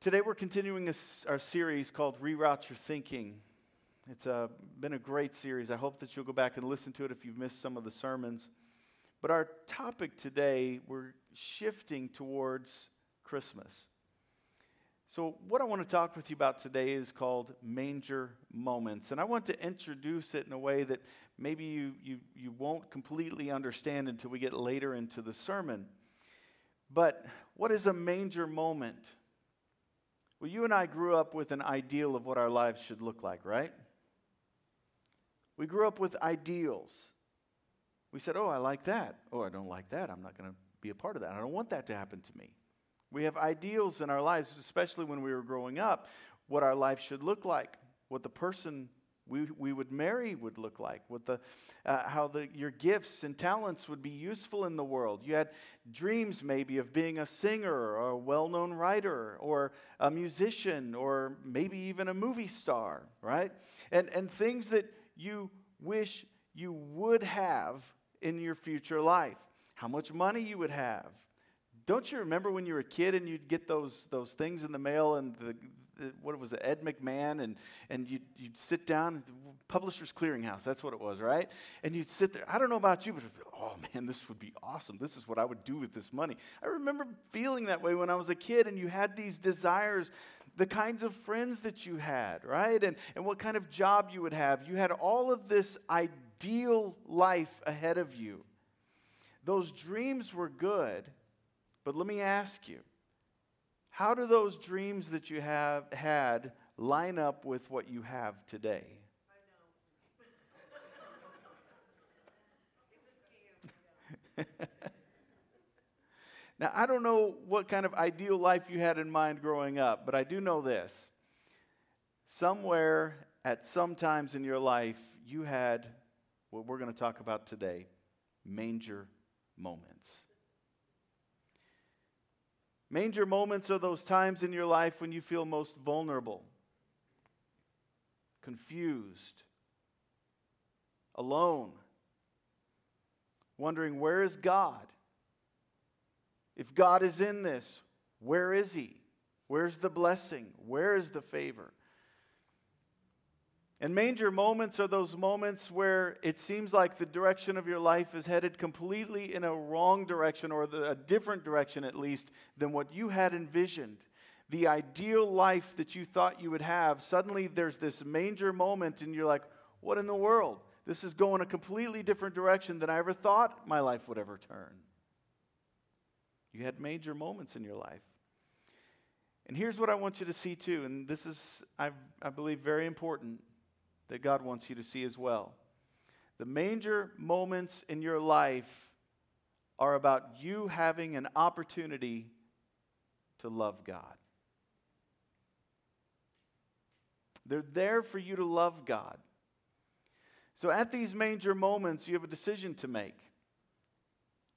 Today we're continuing this, our series called Reroute Your Thinking. It's uh, been a great series. I hope that you'll go back and listen to it if you've missed some of the sermons. But our topic today, we're shifting towards Christmas. So, what I want to talk with you about today is called Manger Moments. And I want to introduce it in a way that maybe you, you, you won't completely understand until we get later into the sermon. But what is a manger moment? Well, you and I grew up with an ideal of what our lives should look like, right? We grew up with ideals. We said, Oh, I like that. Oh, I don't like that. I'm not going to be a part of that. I don't want that to happen to me. We have ideals in our lives, especially when we were growing up, what our life should look like, what the person we, we would marry would look like, what the, uh, how the, your gifts and talents would be useful in the world. You had dreams maybe of being a singer or a well known writer or a musician or maybe even a movie star, right? And, and things that you wish you would have in your future life. How much money you would have. Don't you remember when you were a kid and you'd get those, those things in the mail and the, what was it, Ed McMahon, and, and you'd, you'd sit down, Publishers Clearinghouse, that's what it was, right? And you'd sit there. I don't know about you, but oh man, this would be awesome. This is what I would do with this money. I remember feeling that way when I was a kid, and you had these desires, the kinds of friends that you had, right? And, and what kind of job you would have. You had all of this ideal life ahead of you. Those dreams were good, but let me ask you how do those dreams that you have had line up with what you have today? I know. Now, I don't know what kind of ideal life you had in mind growing up, but I do know this. Somewhere at some times in your life, you had what we're going to talk about today manger moments. Manger moments are those times in your life when you feel most vulnerable, confused, alone, wondering, where is God? If God is in this, where is He? Where's the blessing? Where is the favor? And manger moments are those moments where it seems like the direction of your life is headed completely in a wrong direction, or the, a different direction at least, than what you had envisioned. The ideal life that you thought you would have, suddenly there's this manger moment, and you're like, what in the world? This is going a completely different direction than I ever thought my life would ever turn. You had major moments in your life. And here's what I want you to see too, and this is, I, I believe, very important that God wants you to see as well. The manger moments in your life are about you having an opportunity to love God. They're there for you to love God. So at these manger moments, you have a decision to make.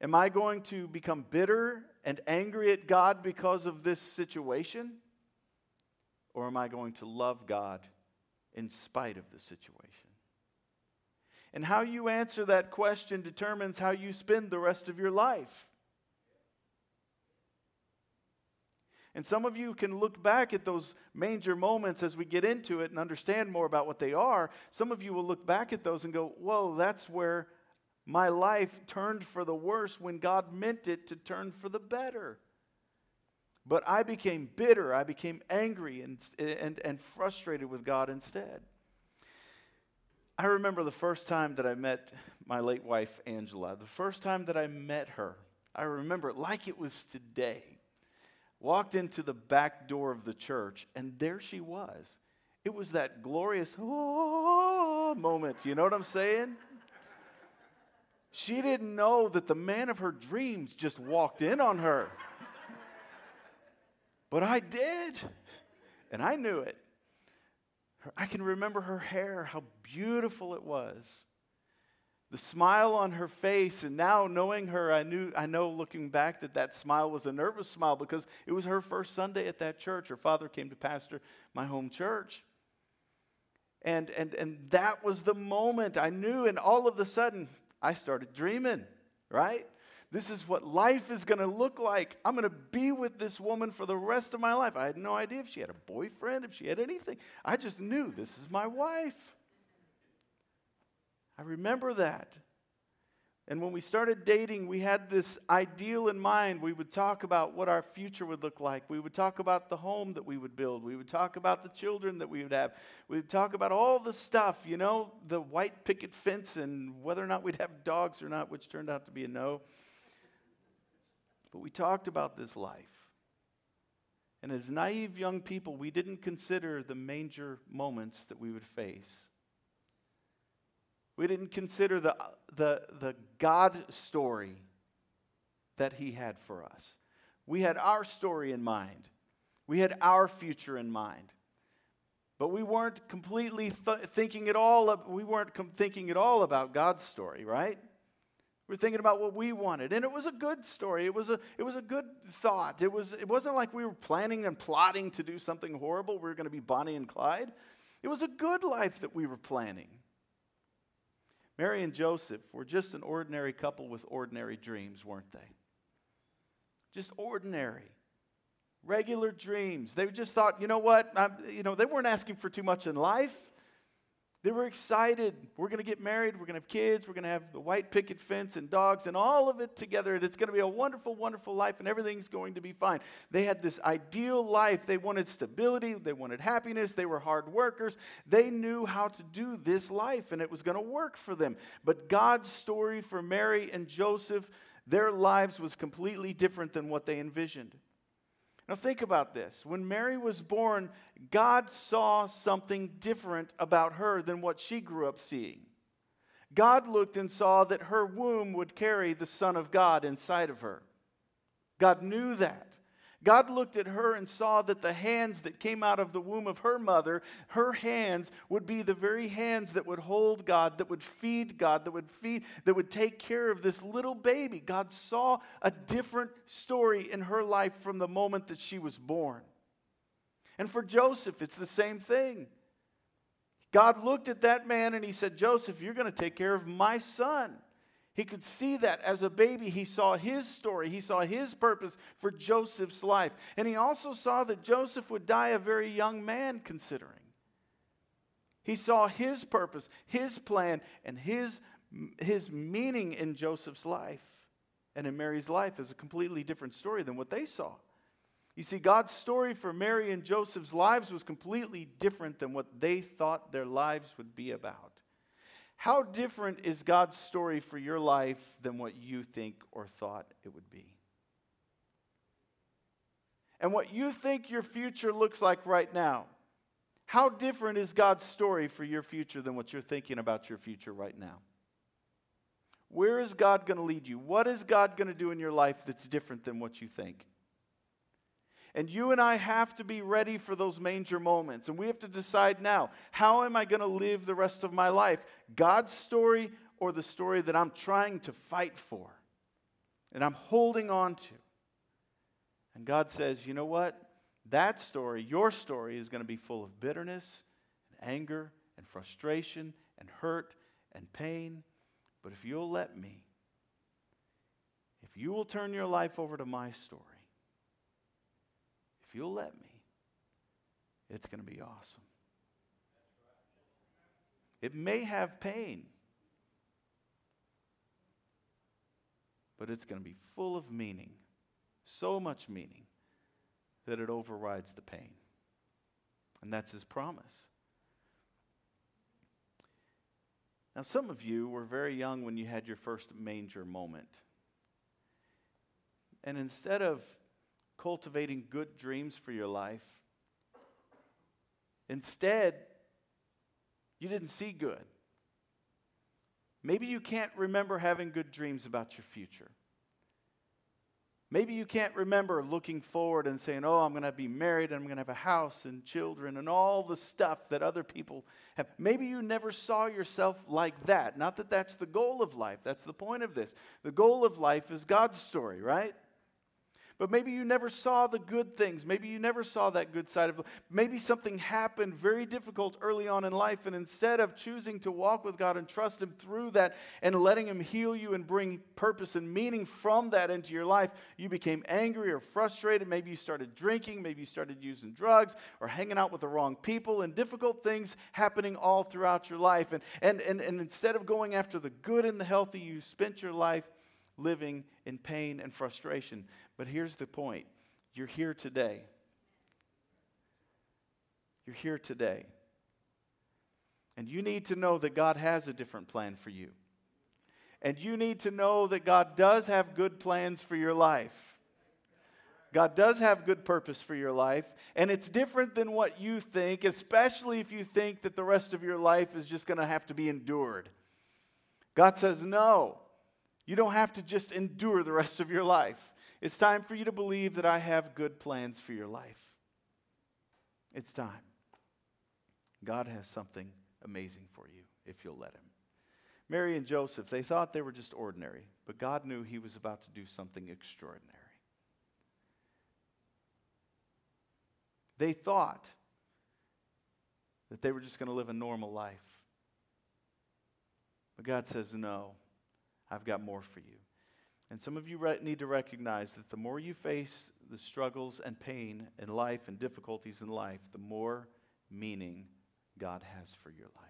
Am I going to become bitter and angry at God because of this situation? Or am I going to love God in spite of the situation? And how you answer that question determines how you spend the rest of your life. And some of you can look back at those manger moments as we get into it and understand more about what they are. Some of you will look back at those and go, Whoa, that's where my life turned for the worse when God meant it to turn for the better. But I became bitter. I became angry and, and, and frustrated with God instead. I remember the first time that I met my late wife, Angela. The first time that I met her, I remember it like it was today. Walked into the back door of the church, and there she was. It was that glorious oh, moment. You know what I'm saying? She didn't know that the man of her dreams just walked in on her. But I did. And I knew it. I can remember her hair, how beautiful it was. The smile on her face, and now knowing her, I knew, I know looking back that that smile was a nervous smile because it was her first Sunday at that church. Her father came to pastor my home church. And, and, and that was the moment I knew, and all of a sudden, I started dreaming, right? This is what life is going to look like. I'm going to be with this woman for the rest of my life. I had no idea if she had a boyfriend, if she had anything. I just knew this is my wife. I remember that. And when we started dating, we had this ideal in mind. We would talk about what our future would look like. We would talk about the home that we would build. We would talk about the children that we would have. We would talk about all the stuff, you know, the white picket fence and whether or not we'd have dogs or not, which turned out to be a no. But we talked about this life. And as naive young people, we didn't consider the major moments that we would face. We didn't consider the, the, the God story that He had for us. We had our story in mind, we had our future in mind. But we weren't completely th- thinking at all. Of, we weren't com- thinking at all about God's story, right? We were thinking about what we wanted, and it was a good story. It was a it was a good thought. It was it wasn't like we were planning and plotting to do something horrible. We were going to be Bonnie and Clyde. It was a good life that we were planning. Mary and Joseph were just an ordinary couple with ordinary dreams, weren't they? Just ordinary, regular dreams. They just thought, you know what? I'm, you know, they weren't asking for too much in life. They were excited. We're going to get married. We're going to have kids. We're going to have the white picket fence and dogs and all of it together. And it's going to be a wonderful, wonderful life, and everything's going to be fine. They had this ideal life. They wanted stability. They wanted happiness. They were hard workers. They knew how to do this life, and it was going to work for them. But God's story for Mary and Joseph, their lives was completely different than what they envisioned. Now, think about this. When Mary was born, God saw something different about her than what she grew up seeing. God looked and saw that her womb would carry the Son of God inside of her. God knew that. God looked at her and saw that the hands that came out of the womb of her mother, her hands would be the very hands that would hold God, that would feed God, that would feed, that would take care of this little baby. God saw a different story in her life from the moment that she was born. And for Joseph, it's the same thing. God looked at that man and he said, Joseph, you're going to take care of my son. He could see that as a baby. He saw his story, he saw his purpose for Joseph's life. And he also saw that Joseph would die a very young man, considering. He saw his purpose, his plan, and his, his meaning in Joseph's life and in Mary's life is a completely different story than what they saw. You see, God's story for Mary and Joseph's lives was completely different than what they thought their lives would be about. How different is God's story for your life than what you think or thought it would be? And what you think your future looks like right now, how different is God's story for your future than what you're thinking about your future right now? Where is God going to lead you? What is God going to do in your life that's different than what you think? And you and I have to be ready for those manger moments. And we have to decide now how am I going to live the rest of my life? God's story or the story that I'm trying to fight for and I'm holding on to? And God says, you know what? That story, your story, is going to be full of bitterness and anger and frustration and hurt and pain. But if you'll let me, if you will turn your life over to my story, if you'll let me, it's going to be awesome. It may have pain, but it's going to be full of meaning, so much meaning that it overrides the pain. And that's his promise. Now, some of you were very young when you had your first manger moment. And instead of cultivating good dreams for your life. Instead, you didn't see good. Maybe you can't remember having good dreams about your future. Maybe you can't remember looking forward and saying, Oh, I'm going to be married and I'm going to have a house and children and all the stuff that other people have. Maybe you never saw yourself like that. Not that that's the goal of life, that's the point of this. The goal of life is God's story, right? But maybe you never saw the good things. Maybe you never saw that good side of Maybe something happened very difficult early on in life, and instead of choosing to walk with God and trust Him through that and letting Him heal you and bring purpose and meaning from that into your life, you became angry or frustrated. Maybe you started drinking. Maybe you started using drugs or hanging out with the wrong people, and difficult things happening all throughout your life. And, and, and, and instead of going after the good and the healthy, you spent your life living in pain and frustration. But here's the point you're here today. You're here today. And you need to know that God has a different plan for you. And you need to know that God does have good plans for your life. God does have good purpose for your life, and it's different than what you think, especially if you think that the rest of your life is just going to have to be endured. God says, No, you don't have to just endure the rest of your life. It's time for you to believe that I have good plans for your life. It's time. God has something amazing for you if you'll let Him. Mary and Joseph, they thought they were just ordinary, but God knew He was about to do something extraordinary. They thought that they were just going to live a normal life. But God says, No, I've got more for you. And some of you re- need to recognize that the more you face the struggles and pain in life and difficulties in life, the more meaning God has for your life.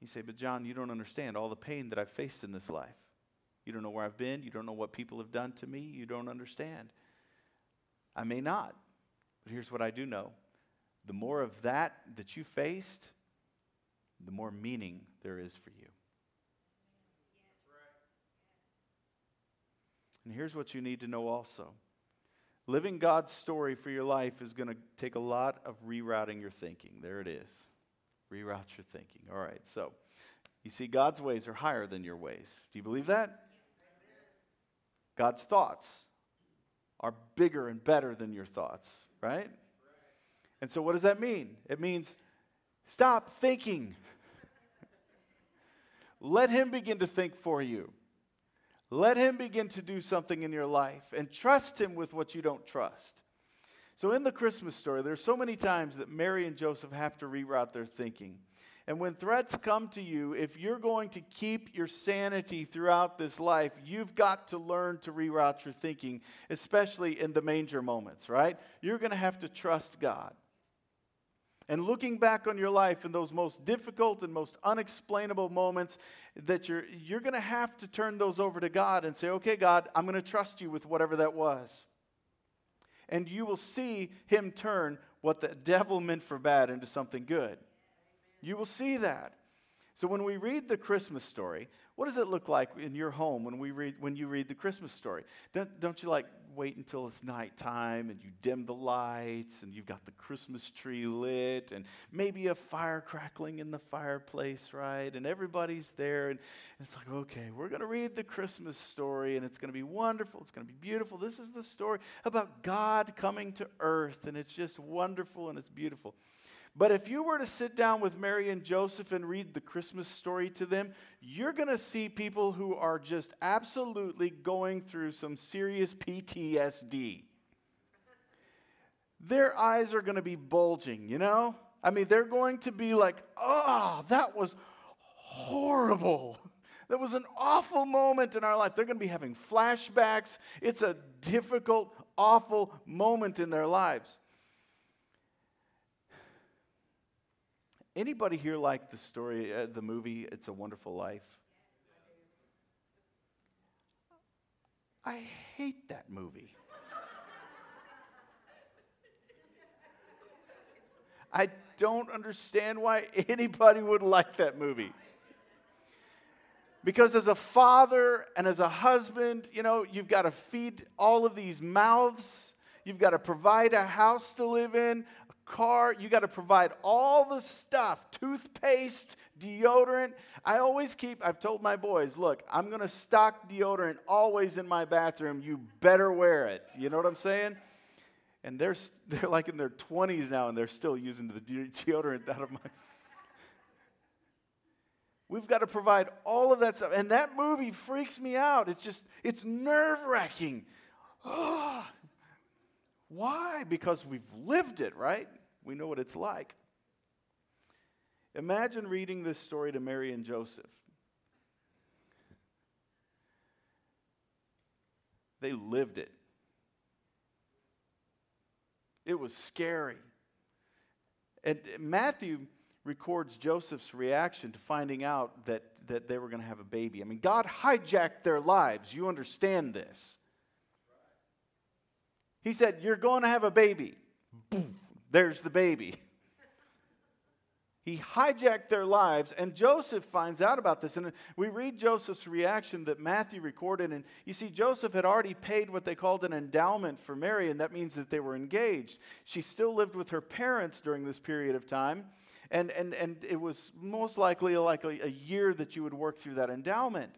You say, but John, you don't understand all the pain that I've faced in this life. You don't know where I've been. You don't know what people have done to me. You don't understand. I may not, but here's what I do know the more of that that you faced, the more meaning there is for you. And here's what you need to know also living God's story for your life is going to take a lot of rerouting your thinking. There it is. Reroute your thinking. All right, so you see, God's ways are higher than your ways. Do you believe that? God's thoughts are bigger and better than your thoughts, right? And so, what does that mean? It means stop thinking. Let Him begin to think for you. Let Him begin to do something in your life and trust Him with what you don't trust. So, in the Christmas story, there's so many times that Mary and Joseph have to reroute their thinking. And when threats come to you, if you're going to keep your sanity throughout this life, you've got to learn to reroute your thinking, especially in the manger moments, right? You're going to have to trust God. And looking back on your life in those most difficult and most unexplainable moments, that you're, you're going to have to turn those over to God and say, okay, God, I'm going to trust you with whatever that was. And you will see Him turn what the devil meant for bad into something good. You will see that. So when we read the Christmas story, what does it look like in your home when, we read, when you read the Christmas story? Don't, don't you like wait until it's nighttime and you dim the lights and you've got the Christmas tree lit and maybe a fire crackling in the fireplace, right? And everybody's there and, and it's like, okay, we're going to read the Christmas story and it's going to be wonderful. It's going to be beautiful. This is the story about God coming to earth and it's just wonderful and it's beautiful. But if you were to sit down with Mary and Joseph and read the Christmas story to them, you're going to see people who are just absolutely going through some serious PTSD. Their eyes are going to be bulging, you know? I mean, they're going to be like, oh, that was horrible. That was an awful moment in our life. They're going to be having flashbacks. It's a difficult, awful moment in their lives. Anybody here like the story, uh, the movie It's a Wonderful Life? I hate that movie. I don't understand why anybody would like that movie. Because as a father and as a husband, you know, you've got to feed all of these mouths. You've got to provide a house to live in, car, you got to provide all the stuff toothpaste, deodorant. I always keep, I've told my boys, look, I'm going to stock deodorant always in my bathroom. You better wear it. You know what I'm saying? And they're, they're like in their 20s now and they're still using the deodorant out of my. We've got to provide all of that stuff. And that movie freaks me out. It's just, it's nerve wracking. Oh, ah. Why? Because we've lived it, right? We know what it's like. Imagine reading this story to Mary and Joseph. They lived it. It was scary. And Matthew records Joseph's reaction to finding out that, that they were going to have a baby. I mean, God hijacked their lives. You understand this. He said, You're going to have a baby. There's the baby. He hijacked their lives, and Joseph finds out about this. And we read Joseph's reaction that Matthew recorded. And you see, Joseph had already paid what they called an endowment for Mary, and that means that they were engaged. She still lived with her parents during this period of time. And, and, and it was most likely like a year that you would work through that endowment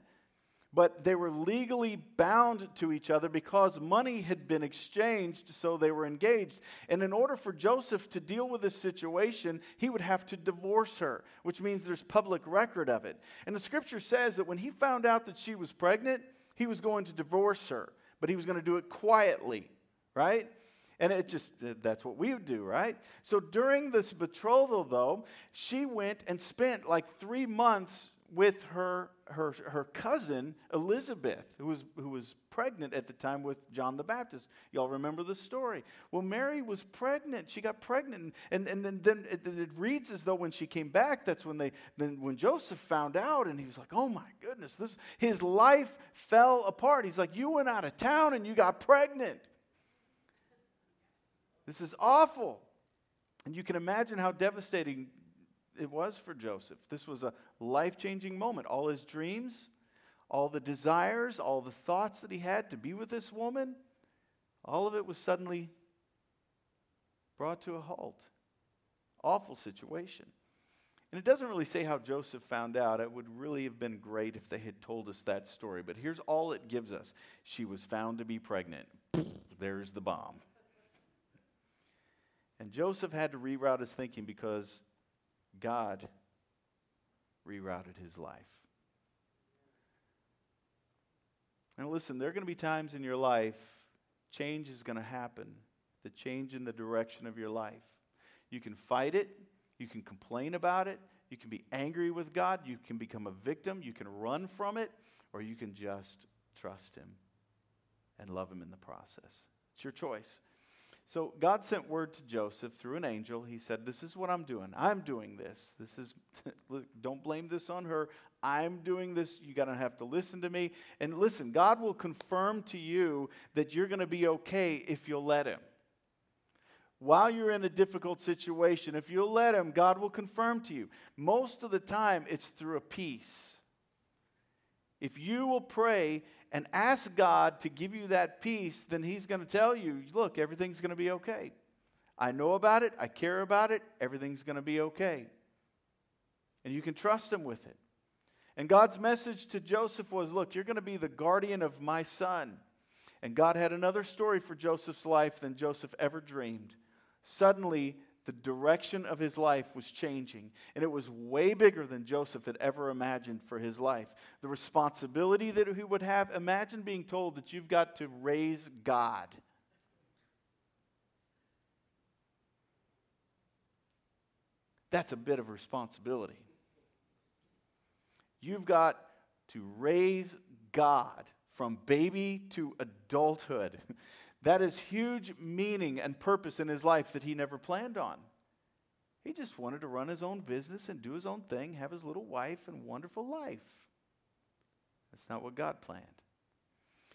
but they were legally bound to each other because money had been exchanged, so they were engaged. And in order for Joseph to deal with this situation, he would have to divorce her, which means there's public record of it. And the scripture says that when he found out that she was pregnant, he was going to divorce her, but he was going to do it quietly, right? And it just, that's what we would do, right? So during this betrothal, though, she went and spent like three months with her, her, her cousin Elizabeth, who was, who was pregnant at the time with John the Baptist. Y'all remember the story. Well, Mary was pregnant. She got pregnant. And, and, and then it, it, reads as though when she came back, that's when, they, then when Joseph found out, and he was like, oh my goodness, this, his life fell apart. He's like, you went out of town and you got pregnant. This is awful. And you can imagine how devastating it was for Joseph. This was a life changing moment. All his dreams, all the desires, all the thoughts that he had to be with this woman, all of it was suddenly brought to a halt. Awful situation. And it doesn't really say how Joseph found out. It would really have been great if they had told us that story. But here's all it gives us she was found to be pregnant. There's the bomb. And Joseph had to reroute his thinking because God rerouted his life. And listen, there are going to be times in your life, change is going to happen, the change in the direction of your life. You can fight it, you can complain about it, you can be angry with God, you can become a victim, you can run from it, or you can just trust Him and love Him in the process. It's your choice. So God sent word to Joseph through an angel. He said, This is what I'm doing. I'm doing this. This is, don't blame this on her. I'm doing this. You're going to have to listen to me. And listen, God will confirm to you that you're going to be okay if you'll let Him. While you're in a difficult situation, if you'll let Him, God will confirm to you. Most of the time, it's through a peace. If you will pray and ask God to give you that peace, then He's going to tell you, look, everything's going to be okay. I know about it, I care about it, everything's going to be okay. And you can trust Him with it. And God's message to Joseph was look, you're going to be the guardian of my son. And God had another story for Joseph's life than Joseph ever dreamed. Suddenly, the direction of his life was changing, and it was way bigger than Joseph had ever imagined for his life. The responsibility that he would have imagine being told that you've got to raise God. That's a bit of responsibility. You've got to raise God from baby to adulthood. That is huge meaning and purpose in his life that he never planned on. He just wanted to run his own business and do his own thing, have his little wife and wonderful life. That's not what God planned.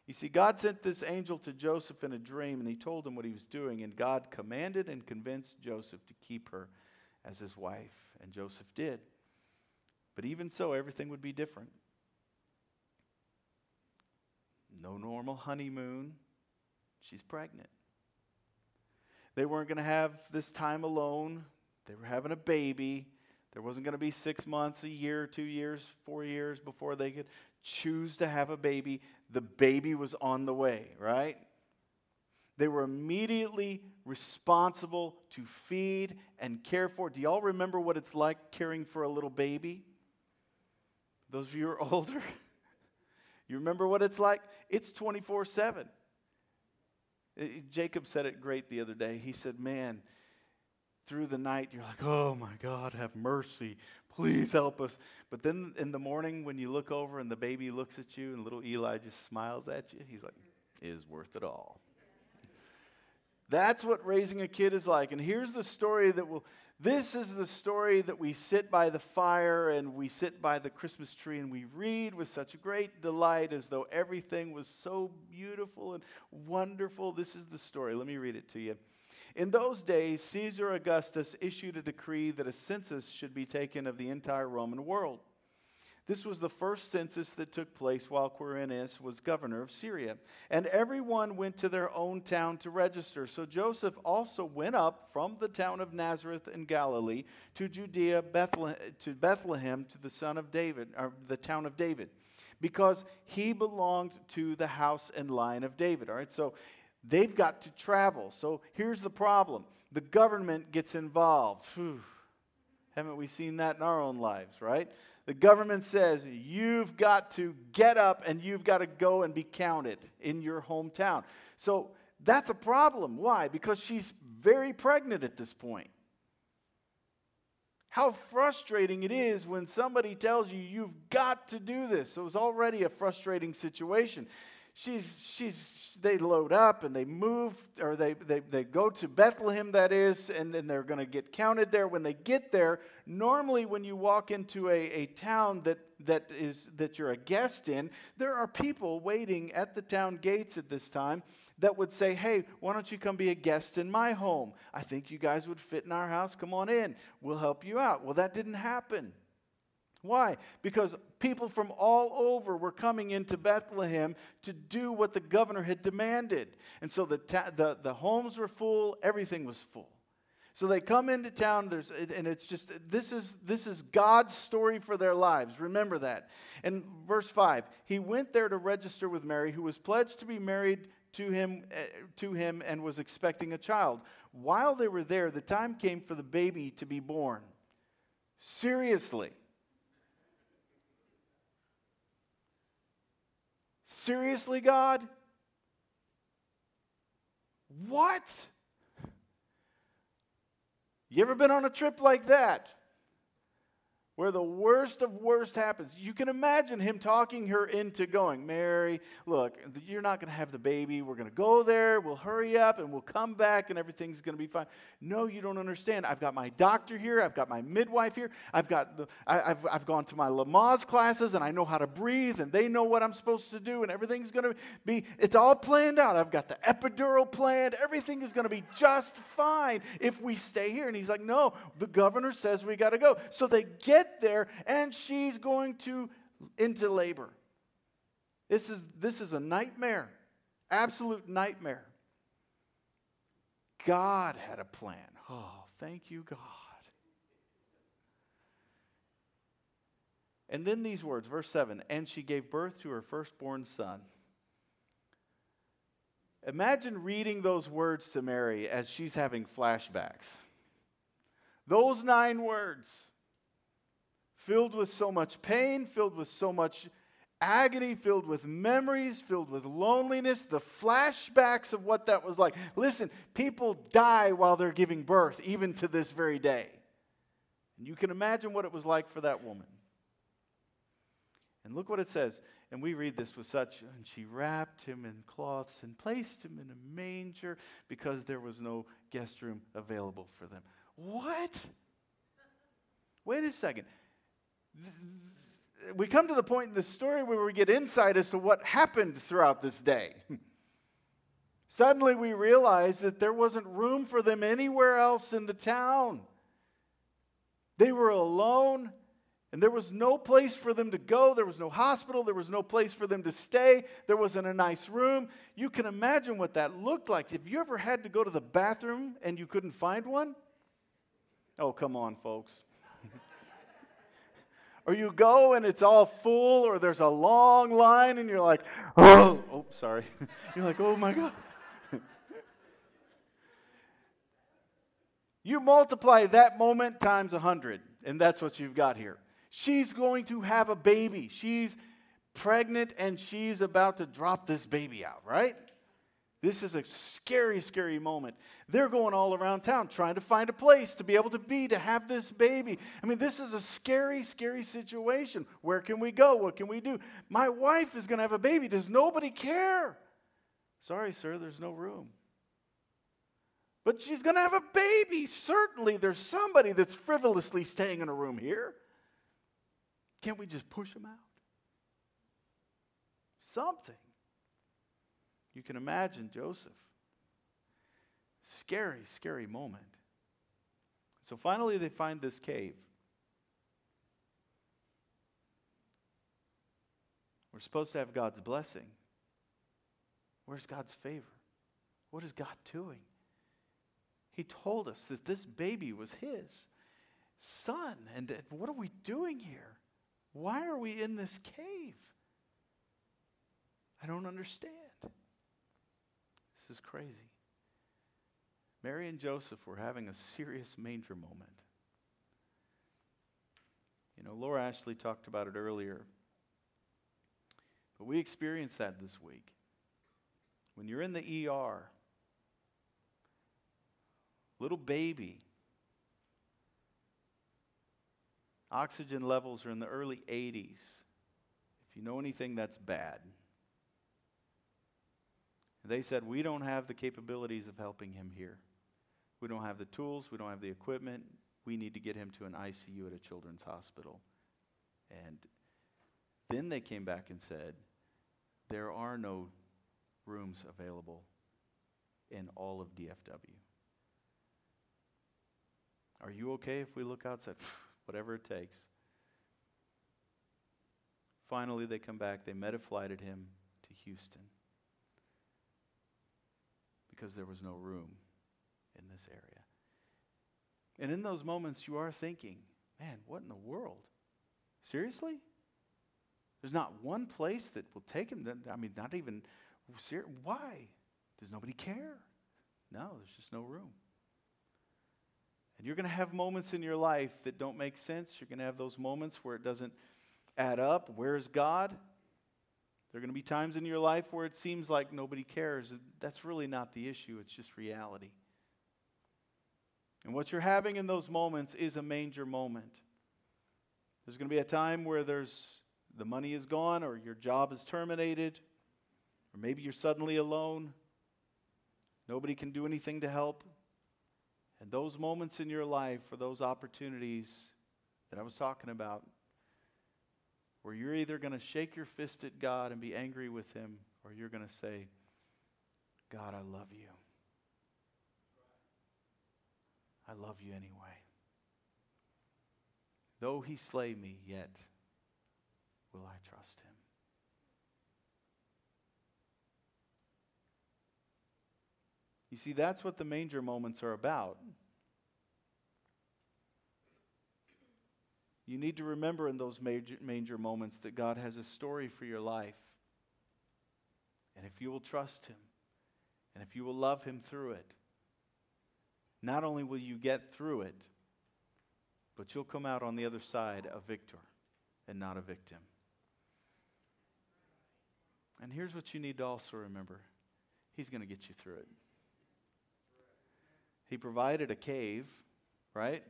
You see, God sent this angel to Joseph in a dream, and he told him what he was doing, and God commanded and convinced Joseph to keep her as his wife, and Joseph did. But even so, everything would be different. No normal honeymoon, She's pregnant. They weren't going to have this time alone. They were having a baby. There wasn't going to be six months, a year, two years, four years before they could choose to have a baby. The baby was on the way, right? They were immediately responsible to feed and care for. Do y'all remember what it's like caring for a little baby? Those of you who are older, you remember what it's like? It's 24 7. Uh, Jacob said it great the other day. He said, Man, through the night, you're like, oh my God, have mercy. Please help us. But then in the morning, when you look over and the baby looks at you and little Eli just smiles at you, he's like, is worth it all. That's what raising a kid is like. And here's the story that will, this is the story that we sit by the fire and we sit by the Christmas tree and we read with such great delight as though everything was so beautiful and wonderful. This is the story. Let me read it to you. In those days, Caesar Augustus issued a decree that a census should be taken of the entire Roman world. This was the first census that took place while Quirinius was governor of Syria. And everyone went to their own town to register. So Joseph also went up from the town of Nazareth in Galilee to Judea, Bethlehem, to Bethlehem, to the son of David, or the town of David, because he belonged to the house and line of David. All right, so they've got to travel. So here's the problem the government gets involved. Whew. Haven't we seen that in our own lives, right? The government says you've got to get up and you've got to go and be counted in your hometown. So that's a problem. Why? Because she's very pregnant at this point. How frustrating it is when somebody tells you you've got to do this. So it's already a frustrating situation she's, she's, they load up and they move, or they, they, they go to Bethlehem, that is, and then they're going to get counted there. When they get there, normally when you walk into a, a town that, that, is, that you're a guest in, there are people waiting at the town gates at this time that would say, Hey, why don't you come be a guest in my home? I think you guys would fit in our house. Come on in. We'll help you out. Well, that didn't happen. Why? Because people from all over were coming into Bethlehem to do what the governor had demanded. And so the, ta- the, the homes were full, everything was full. So they come into town, there's, and it's just, this is, this is God's story for their lives. Remember that. And verse 5 He went there to register with Mary, who was pledged to be married to him, uh, to him and was expecting a child. While they were there, the time came for the baby to be born. Seriously. Seriously, God? What? You ever been on a trip like that? Where the worst of worst happens. You can imagine him talking her into going, Mary, look, you're not going to have the baby. We're going to go there. We'll hurry up and we'll come back and everything's going to be fine. No, you don't understand. I've got my doctor here. I've got my midwife here. I've got the, I, have I've gone to my Lamaze classes and I know how to breathe and they know what I'm supposed to do and everything's going to be, it's all planned out. I've got the epidural planned. Everything is going to be just fine if we stay here. And he's like, no, the governor says we got to go. So they get there and she's going to into labor. This is, this is a nightmare, absolute nightmare. God had a plan. Oh, thank you, God. And then these words, verse 7 and she gave birth to her firstborn son. Imagine reading those words to Mary as she's having flashbacks. Those nine words filled with so much pain, filled with so much agony, filled with memories, filled with loneliness, the flashbacks of what that was like. Listen, people die while they're giving birth, even to this very day. And you can imagine what it was like for that woman. And look what it says. And we read this with such, and she wrapped him in cloths and placed him in a manger because there was no guest room available for them. What? Wait a second we come to the point in the story where we get insight as to what happened throughout this day. Suddenly we realize that there wasn't room for them anywhere else in the town. They were alone, and there was no place for them to go. There was no hospital. There was no place for them to stay. There wasn't a nice room. You can imagine what that looked like. Have you ever had to go to the bathroom and you couldn't find one? Oh, come on, folks. Or you go and it's all full, or there's a long line and you're like, oh, oh, oh sorry. you're like, oh my God. you multiply that moment times a hundred, and that's what you've got here. She's going to have a baby. She's pregnant and she's about to drop this baby out, right? This is a scary, scary moment. They're going all around town trying to find a place to be able to be, to have this baby. I mean, this is a scary, scary situation. Where can we go? What can we do? My wife is going to have a baby. Does nobody care? Sorry, sir, there's no room. But she's going to have a baby. Certainly, there's somebody that's frivolously staying in a room here. Can't we just push them out? Something. You can imagine Joseph. Scary, scary moment. So finally, they find this cave. We're supposed to have God's blessing. Where's God's favor? What is God doing? He told us that this baby was his son. And what are we doing here? Why are we in this cave? I don't understand. This is crazy. Mary and Joseph were having a serious manger moment. You know, Laura Ashley talked about it earlier. But we experienced that this week. When you're in the ER, little baby, oxygen levels are in the early 80s. If you know anything, that's bad. They said, We don't have the capabilities of helping him here. We don't have the tools, we don't have the equipment. We need to get him to an ICU at a children's hospital. And then they came back and said, There are no rooms available in all of DFW. Are you okay if we look outside? Whatever it takes. Finally, they come back. They meta-flighted him to Houston because there was no room in this area. And in those moments, you are thinking, man, what in the world? Seriously? There's not one place that will take him. I mean, not even. Why? Does nobody care? No, there's just no room. And you're going to have moments in your life that don't make sense. You're going to have those moments where it doesn't add up. Where's God? There are going to be times in your life where it seems like nobody cares. That's really not the issue, it's just reality. And what you're having in those moments is a manger moment. There's going to be a time where there's the money is gone or your job is terminated or maybe you're suddenly alone. Nobody can do anything to help. And those moments in your life are those opportunities that I was talking about where you're either going to shake your fist at God and be angry with Him, or you're going to say, God, I love you. I love you anyway. Though He slay me, yet will I trust Him. You see, that's what the manger moments are about. You need to remember in those major, manger moments that God has a story for your life. And if you will trust Him, and if you will love Him through it, not only will you get through it, but you'll come out on the other side a victor and not a victim. And here's what you need to also remember He's going to get you through it. He provided a cave, right?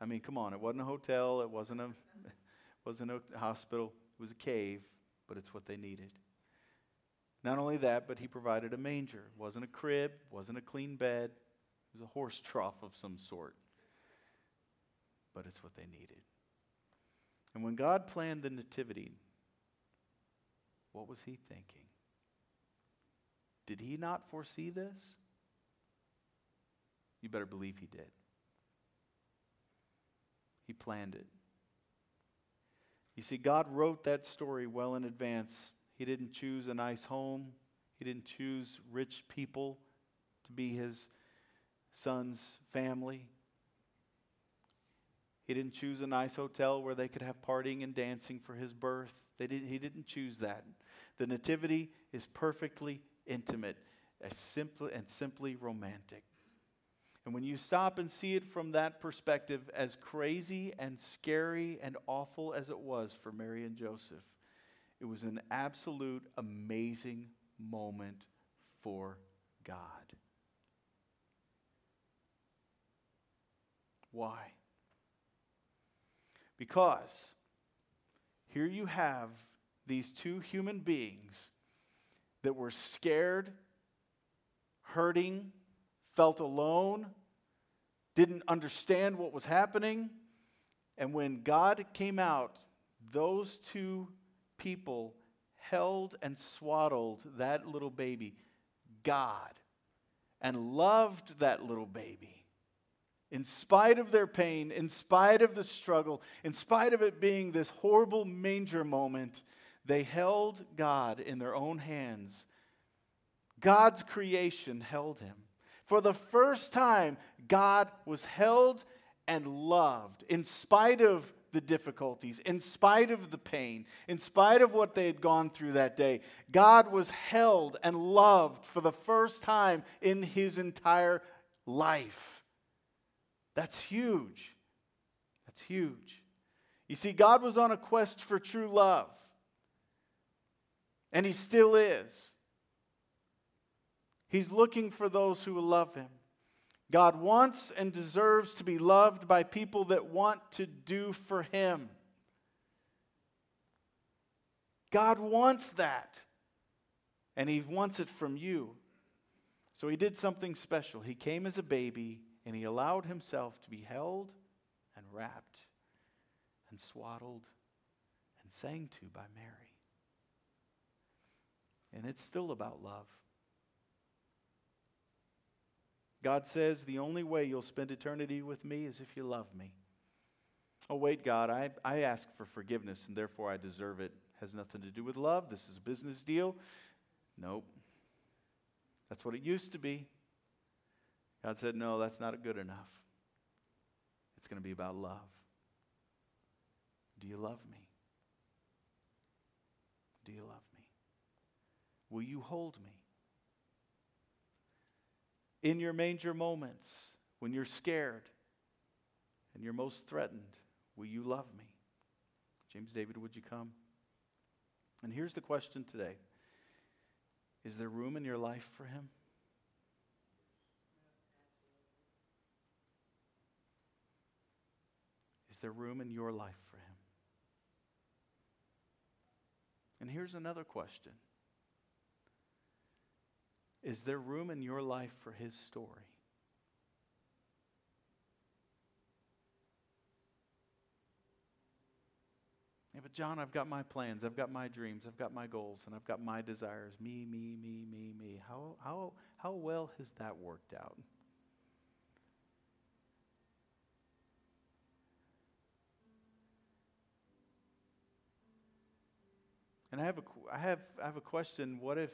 I mean, come on, it wasn't a hotel, it wasn't a, wasn't a hospital, it was a cave, but it's what they needed. Not only that, but he provided a manger. It wasn't a crib, wasn't a clean bed, it was a horse trough of some sort. But it's what they needed. And when God planned the nativity, what was he thinking? Did he not foresee this? You better believe he did. He planned it. You see, God wrote that story well in advance. He didn't choose a nice home, He didn't choose rich people to be His son's family. He didn't choose a nice hotel where they could have partying and dancing for his birth. Did, he didn't choose that. The nativity is perfectly intimate, and simply romantic. And when you stop and see it from that perspective, as crazy and scary and awful as it was for Mary and Joseph, it was an absolute amazing moment for God. Why? Because here you have these two human beings that were scared, hurting, felt alone, didn't understand what was happening. And when God came out, those two people held and swaddled that little baby, God, and loved that little baby. In spite of their pain, in spite of the struggle, in spite of it being this horrible manger moment, they held God in their own hands. God's creation held him. For the first time, God was held and loved in spite of the difficulties, in spite of the pain, in spite of what they had gone through that day. God was held and loved for the first time in his entire life. That's huge. That's huge. You see, God was on a quest for true love, and he still is. He's looking for those who will love him. God wants and deserves to be loved by people that want to do for him. God wants that. And he wants it from you. So he did something special. He came as a baby and he allowed himself to be held and wrapped and swaddled and sang to by Mary. And it's still about love. God says, The only way you'll spend eternity with me is if you love me. Oh, wait, God, I, I ask for forgiveness and therefore I deserve it. Has nothing to do with love. This is a business deal. Nope. That's what it used to be. God said, No, that's not good enough. It's going to be about love. Do you love me? Do you love me? Will you hold me? In your manger moments, when you're scared and you're most threatened, will you love me? James David, would you come? And here's the question today Is there room in your life for him? Is there room in your life for him? And here's another question is there room in your life for his story? Yeah, but John, I've got my plans, I've got my dreams, I've got my goals, and I've got my desires. Me, me, me, me, me. How, how, how well has that worked out? And I have a, I have, I have a question. What if,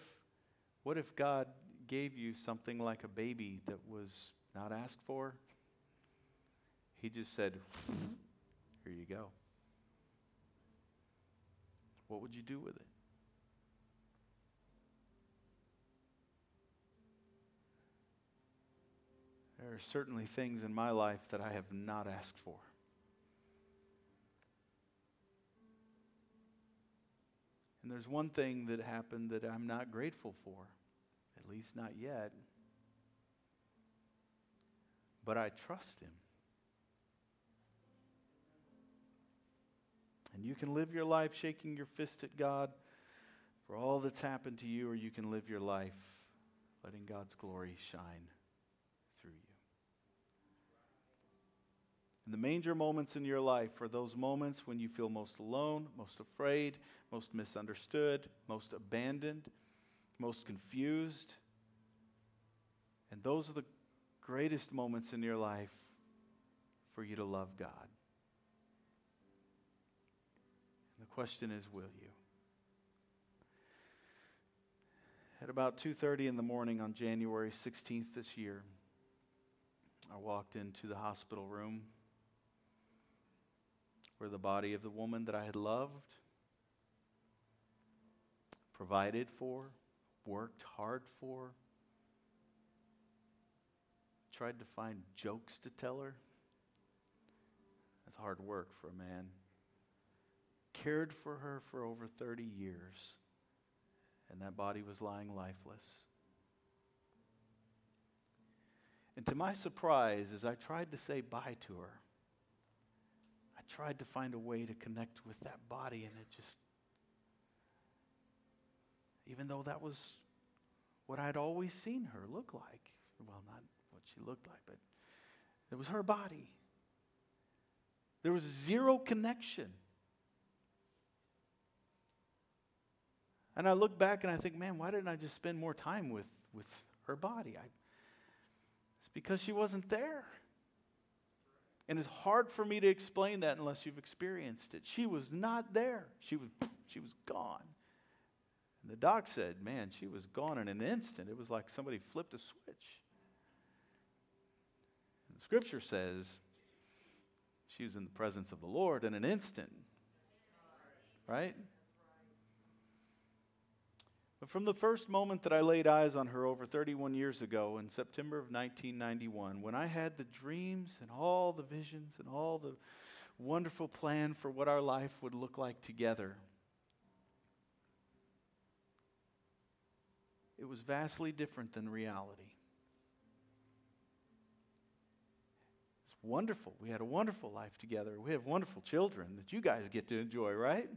what if God gave you something like a baby that was not asked for, he just said, Here you go. What would you do with it? There are certainly things in my life that I have not asked for. And there's one thing that happened that I'm not grateful for. At least not yet. But I trust Him. And you can live your life shaking your fist at God for all that's happened to you, or you can live your life letting God's glory shine through you. The manger moments in your life are those moments when you feel most alone, most afraid, most misunderstood, most abandoned most confused. And those are the greatest moments in your life for you to love God. And the question is, will you? At about 2:30 in the morning on January 16th this year, I walked into the hospital room the body of the woman that I had loved, provided for, worked hard for, tried to find jokes to tell her. That's hard work for a man. Cared for her for over 30 years, and that body was lying lifeless. And to my surprise, as I tried to say bye to her, tried to find a way to connect with that body, and it just, even though that was what I'd always seen her look like, well, not what she looked like, but it was her body. There was zero connection. And I look back and I think, man, why didn't I just spend more time with, with her body? I, it's because she wasn't there. And it's hard for me to explain that unless you've experienced it. She was not there. She was, she was gone. And the doc said, man, she was gone in an instant. It was like somebody flipped a switch. And the scripture says she was in the presence of the Lord in an instant. Right? But from the first moment that I laid eyes on her over 31 years ago in September of 1991, when I had the dreams and all the visions and all the wonderful plan for what our life would look like together, it was vastly different than reality. It's wonderful. We had a wonderful life together. We have wonderful children that you guys get to enjoy, right?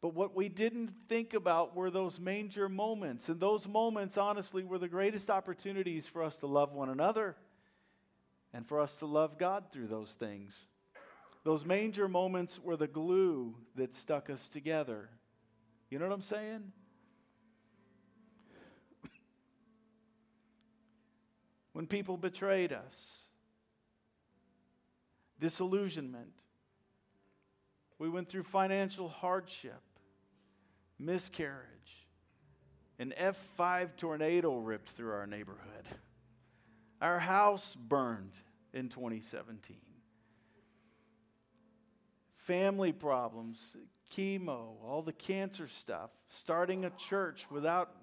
But what we didn't think about were those manger moments. And those moments, honestly, were the greatest opportunities for us to love one another and for us to love God through those things. Those manger moments were the glue that stuck us together. You know what I'm saying? when people betrayed us, disillusionment, we went through financial hardship miscarriage. An F5 tornado ripped through our neighborhood. Our house burned in 2017. Family problems, chemo, all the cancer stuff, starting a church without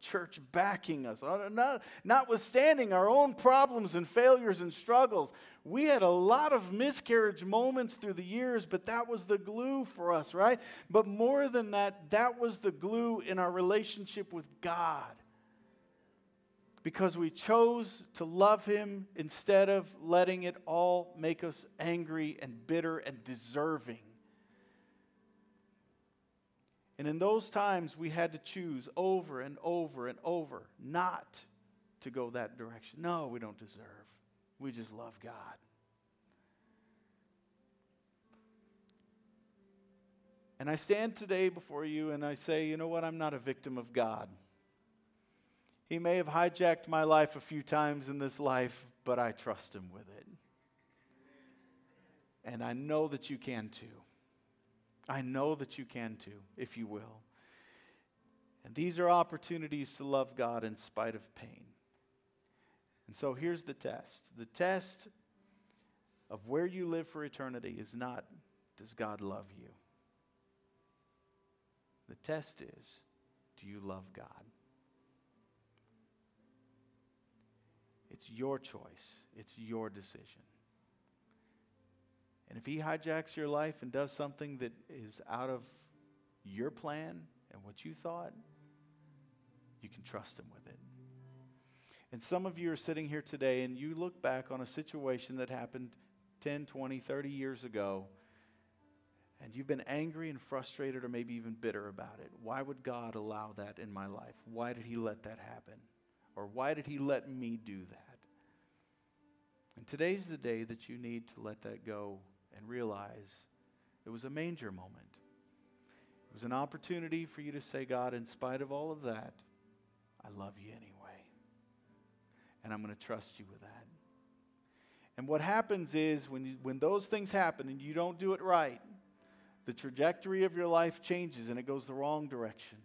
church backing us, uh, not, notwithstanding our own problems and failures and struggles. We had a lot of miscarriage moments through the years, but that was the glue for us, right? But more than that, that was the glue in our relationship with God. Because we chose to love Him instead of letting it all make us angry and bitter and deserving. And in those times, we had to choose over and over and over not to go that direction. No, we don't deserve. We just love God. And I stand today before you and I say, you know what? I'm not a victim of God. He may have hijacked my life a few times in this life, but I trust Him with it. And I know that you can too. I know that you can too, if you will. And these are opportunities to love God in spite of pain. And so here's the test the test of where you live for eternity is not, does God love you? The test is, do you love God? It's your choice, it's your decision. And if he hijacks your life and does something that is out of your plan and what you thought, you can trust him with it. And some of you are sitting here today and you look back on a situation that happened 10, 20, 30 years ago, and you've been angry and frustrated or maybe even bitter about it. Why would God allow that in my life? Why did he let that happen? Or why did he let me do that? And today's the day that you need to let that go and realize it was a manger moment. It was an opportunity for you to say, God, in spite of all of that, I love you anyway. And I'm going to trust you with that. And what happens is when, you, when those things happen and you don't do it right, the trajectory of your life changes and it goes the wrong direction.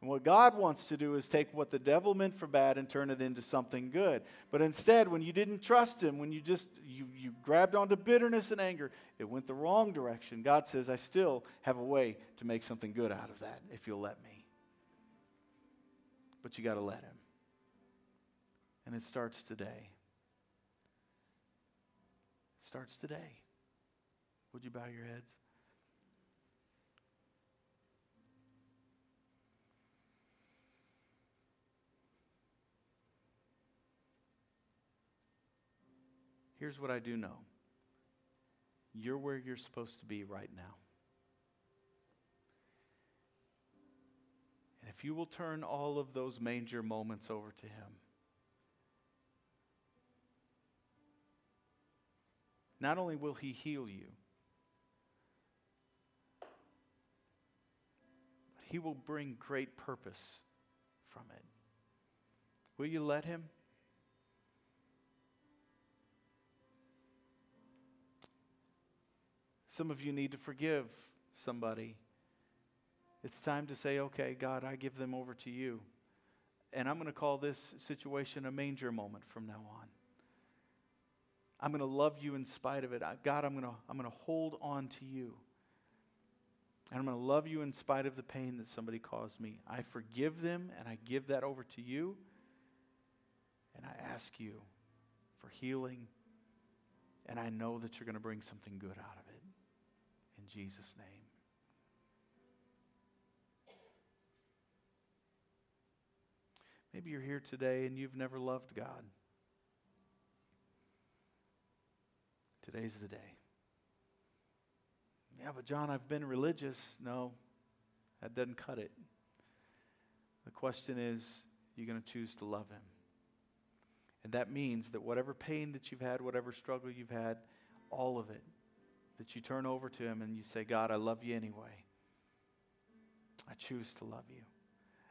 And what God wants to do is take what the devil meant for bad and turn it into something good. But instead, when you didn't trust him, when you just you, you grabbed onto bitterness and anger, it went the wrong direction. God says, I still have a way to make something good out of that if you'll let me. But you got to let him. And it starts today. It starts today. Would you bow your heads? Here's what I do know you're where you're supposed to be right now. And if you will turn all of those manger moments over to Him, not only will He heal you, but He will bring great purpose from it. Will you let Him? Some of you need to forgive somebody. It's time to say, okay, God, I give them over to you. And I'm going to call this situation a manger moment from now on. I'm going to love you in spite of it. God, I'm going to, I'm going to hold on to you. And I'm going to love you in spite of the pain that somebody caused me. I forgive them and I give that over to you. And I ask you for healing. And I know that you're going to bring something good out of it. Jesus' name. Maybe you're here today and you've never loved God. Today's the day. Yeah, but John, I've been religious. No, that doesn't cut it. The question is, you're going to choose to love him. And that means that whatever pain that you've had, whatever struggle you've had, all of it that you turn over to Him and you say, God, I love you anyway. I choose to love you.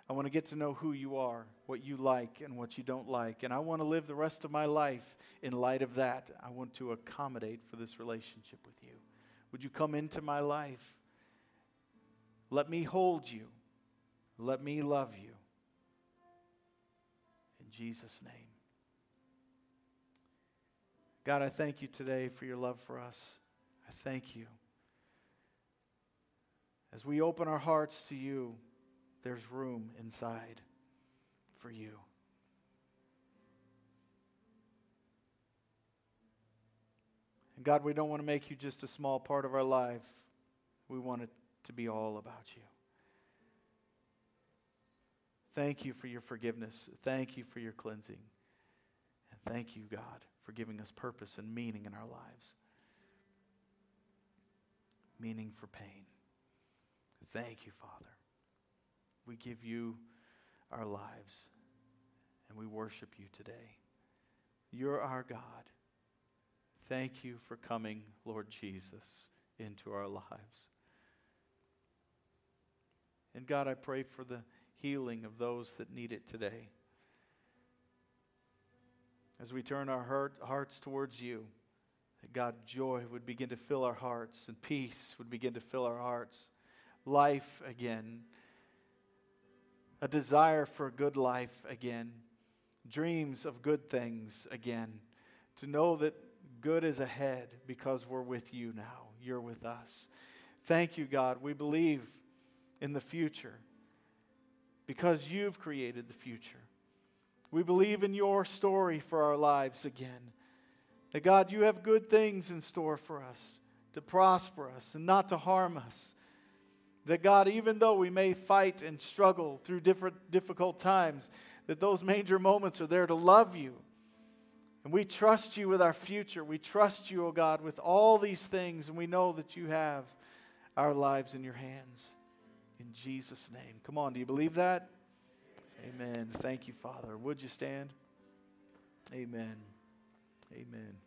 I want to get to know who you are, what you like, and what you don't like. And I want to live the rest of my life in light of that. I want to accommodate for this relationship with you. Would you come into my life? Let me hold you. Let me love you. In Jesus' name. God, I thank you today for your love for us. I thank you. As we open our hearts to you, there's room inside for you. And God, we don't want to make you just a small part of our life. We want it to be all about you. Thank you for your forgiveness. Thank you for your cleansing. And thank you, God, for giving us purpose and meaning in our lives meaning for pain. Thank you, Father. We give you our lives and we worship you today. You're our God. Thank you for coming, Lord Jesus, into our lives. And God, I pray for the healing of those that need it today. As we turn our heart, hearts towards you, God, joy would begin to fill our hearts and peace would begin to fill our hearts. Life again. A desire for a good life again. Dreams of good things again. To know that good is ahead because we're with you now. You're with us. Thank you, God. We believe in the future because you've created the future. We believe in your story for our lives again. That God, you have good things in store for us to prosper us and not to harm us. That God, even though we may fight and struggle through different difficult times, that those manger moments are there to love you. And we trust you with our future. We trust you, O oh God, with all these things, and we know that you have our lives in your hands. In Jesus' name. Come on, do you believe that? Amen. Thank you, Father. Would you stand? Amen. Amen.